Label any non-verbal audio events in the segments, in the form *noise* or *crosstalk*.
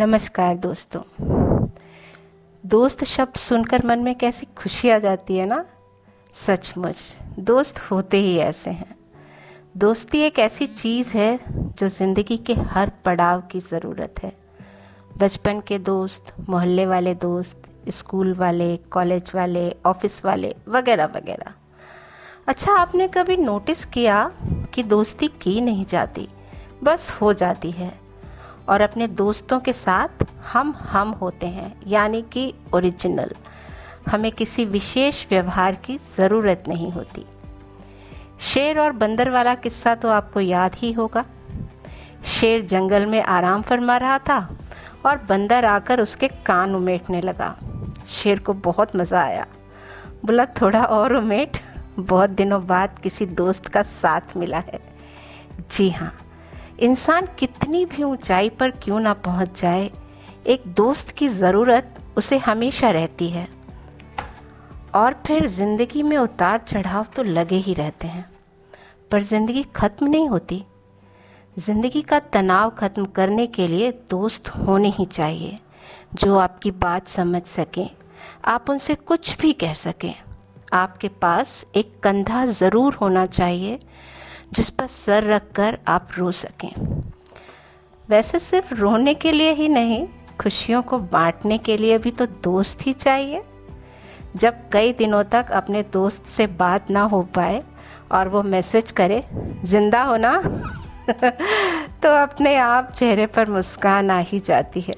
नमस्कार दोस्तों। दोस्त शब्द सुनकर मन में कैसी खुशी आ जाती है ना? सचमुच, दोस्त होते ही ऐसे हैं। दोस्ती एक ऐसी चीज़ है जो ज़िंदगी के हर पड़ाव की ज़रूरत है। बचपन के दोस्त, मोहल्ले वाले दोस्त, स्कूल वाले, कॉलेज वाले, ऑफ़िस वाले, वगैरह वगैरह। अच्छा आपने कभी नोटिस किया कि दोस्ती की नहीं जाती, बस हो जाती है? और अपने दोस्तों के साथ हम हम होते हैं, यानी कि ओरिजिनल हमें किसी विशेष व्यवहार की ज़रूरत नहीं होती। शेर और बंदर वाला किस्सा तो आपको याद ही होगा। शेर जंगल में आराम फरमा रहा था और बंदर आकर उसके कान उमेटने लगा। शेर को बहुत मज़ा आया। बोला, थोड़ा और उमेट। बहुत दिनों बाद किसी दोस्त का साथ मिला है। जी हाँ। इंसान कितनी भी ऊंचाई पर क्यों ना पहुँच जाए, एक दोस्त की ज़रूरत उसे हमेशा रहती है। और फिर ज़िंदगी में उतार चढ़ाव तो लगे ही रहते हैं। पर ज़िंदगी ख़त्म नहीं होती। ज़िंदगी का तनाव ख़त्म करने के लिए दोस्त होने ही चाहिए, जो आपकी बात समझ सकें। आप उनसे कुछ भी कह सकें। आपके पास एक कंधा ज़रूर होना चाहिए जिस पर सर रख कर आप रो सकें। वैसे सिर्फ़ रोने के लिए ही नहीं, खुशियों को बांटने के लिए भी तो दोस्त ही चाहिए। जब कई दिनों तक अपने दोस्त से बात ना हो पाए और वो मैसेज करे, ज़िंदा हो ना? *laughs* तो अपने आप चेहरे पर मुस्कान आ ही जाती है।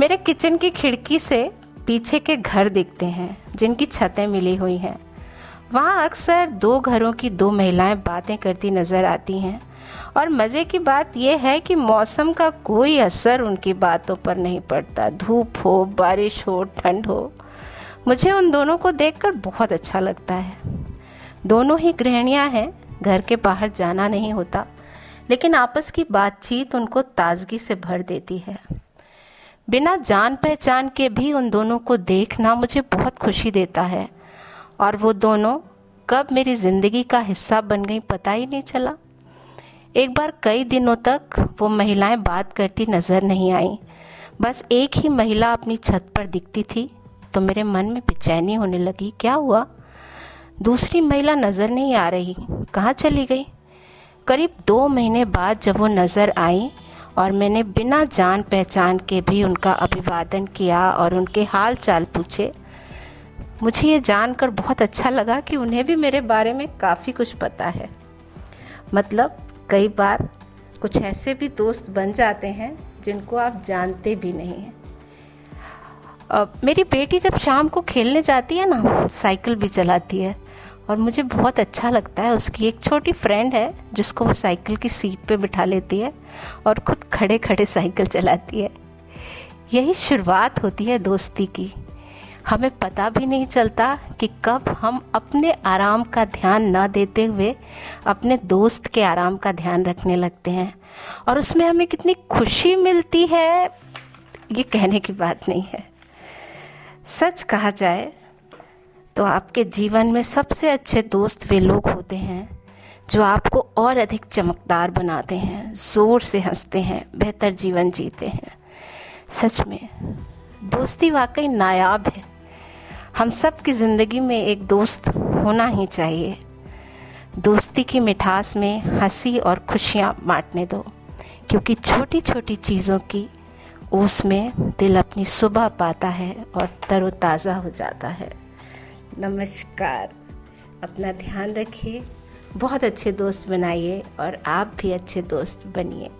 मेरे किचन की खिड़की से पीछे के घर दिखते हैं, जिनकी छतें मिली हुई हैं। वहाँ अक्सर दो घरों की दो महिलाएँ बातें करती नज़र आती हैं और मज़े की बात यह है कि मौसम का कोई असर उनकी बातों पर नहीं पड़ता। धूप हो, बारिश हो, ठंड हो। मुझे उन दोनों को देखकर बहुत अच्छा लगता है। दोनों ही गृहणियाँ हैं, घर के बाहर जाना नहीं होता, लेकिन आपस की बातचीत उनको ताजगी से भर देती है। बिना जान पहचान के भी उन दोनों को देखना मुझे बहुत खुशी देता है और वो दोनों कब मेरी ज़िंदगी का हिस्सा बन गई पता ही नहीं चला। एक बार कई दिनों तक वो महिलाएँ बात करती नज़र नहीं आई। बस एक ही महिला अपनी छत पर दिखती थी तो मेरे मन में बेचैनी होने लगी, क्या हुआ? दूसरी महिला नज़र नहीं आ रही, कहाँ चली गई? करीब दो महीने बाद जब वो नज़र आई और मैंने बिना जान पहचान के भी उनका अभिवादन किया और उनके हाल चाल पूछे मुझे ये जानकर बहुत अच्छा लगा कि उन्हें भी मेरे बारे में काफ़ी कुछ पता है। मतलब कई बार कुछ ऐसे भी दोस्त बन जाते हैं जिनको आप जानते भी नहीं हैं। मेरी बेटी जब शाम को खेलने जाती है ना, साइकिल भी चलाती है, और मुझे बहुत अच्छा लगता है। उसकी एक छोटी फ्रेंड है, जिसको वो साइकिल की सीट पे बिठा लेती है, और खुद खड़े खड़े साइकिल चलाती है। यही शुरुआत होती है दोस्ती की। हमें पता भी नहीं चलता कि कब हम अपने आराम का ध्यान न देते हुए अपने दोस्त के आराम का ध्यान रखने लगते हैं। और उसमें हमें कितनी खुशी मिलती है, ये कहने की बात नहीं है। सच कहा जाए तो आपके जीवन में सबसे अच्छे दोस्त वे लोग होते हैं, जो आपको और अधिक चमकदार बनाते हैं, ज़ोर से हँसते हैं, बेहतर जीवन जीते हैं। सच में, दोस्ती वाकई नायाब है। हम सब की ज़िंदगी में एक दोस्त होना ही चाहिए। दोस्ती की मिठास में हँसी और खुशियाँ बांटने दो, क्योंकि छोटी छोटी चीज़ों की ओस में दिल अपनी सुबह पाता है और तरोताज़ा हो जाता है। नमस्कार। अपना ध्यान रखिए। बहुत अच्छे दोस्त बनाइए और आप भी अच्छे दोस्त बनिए।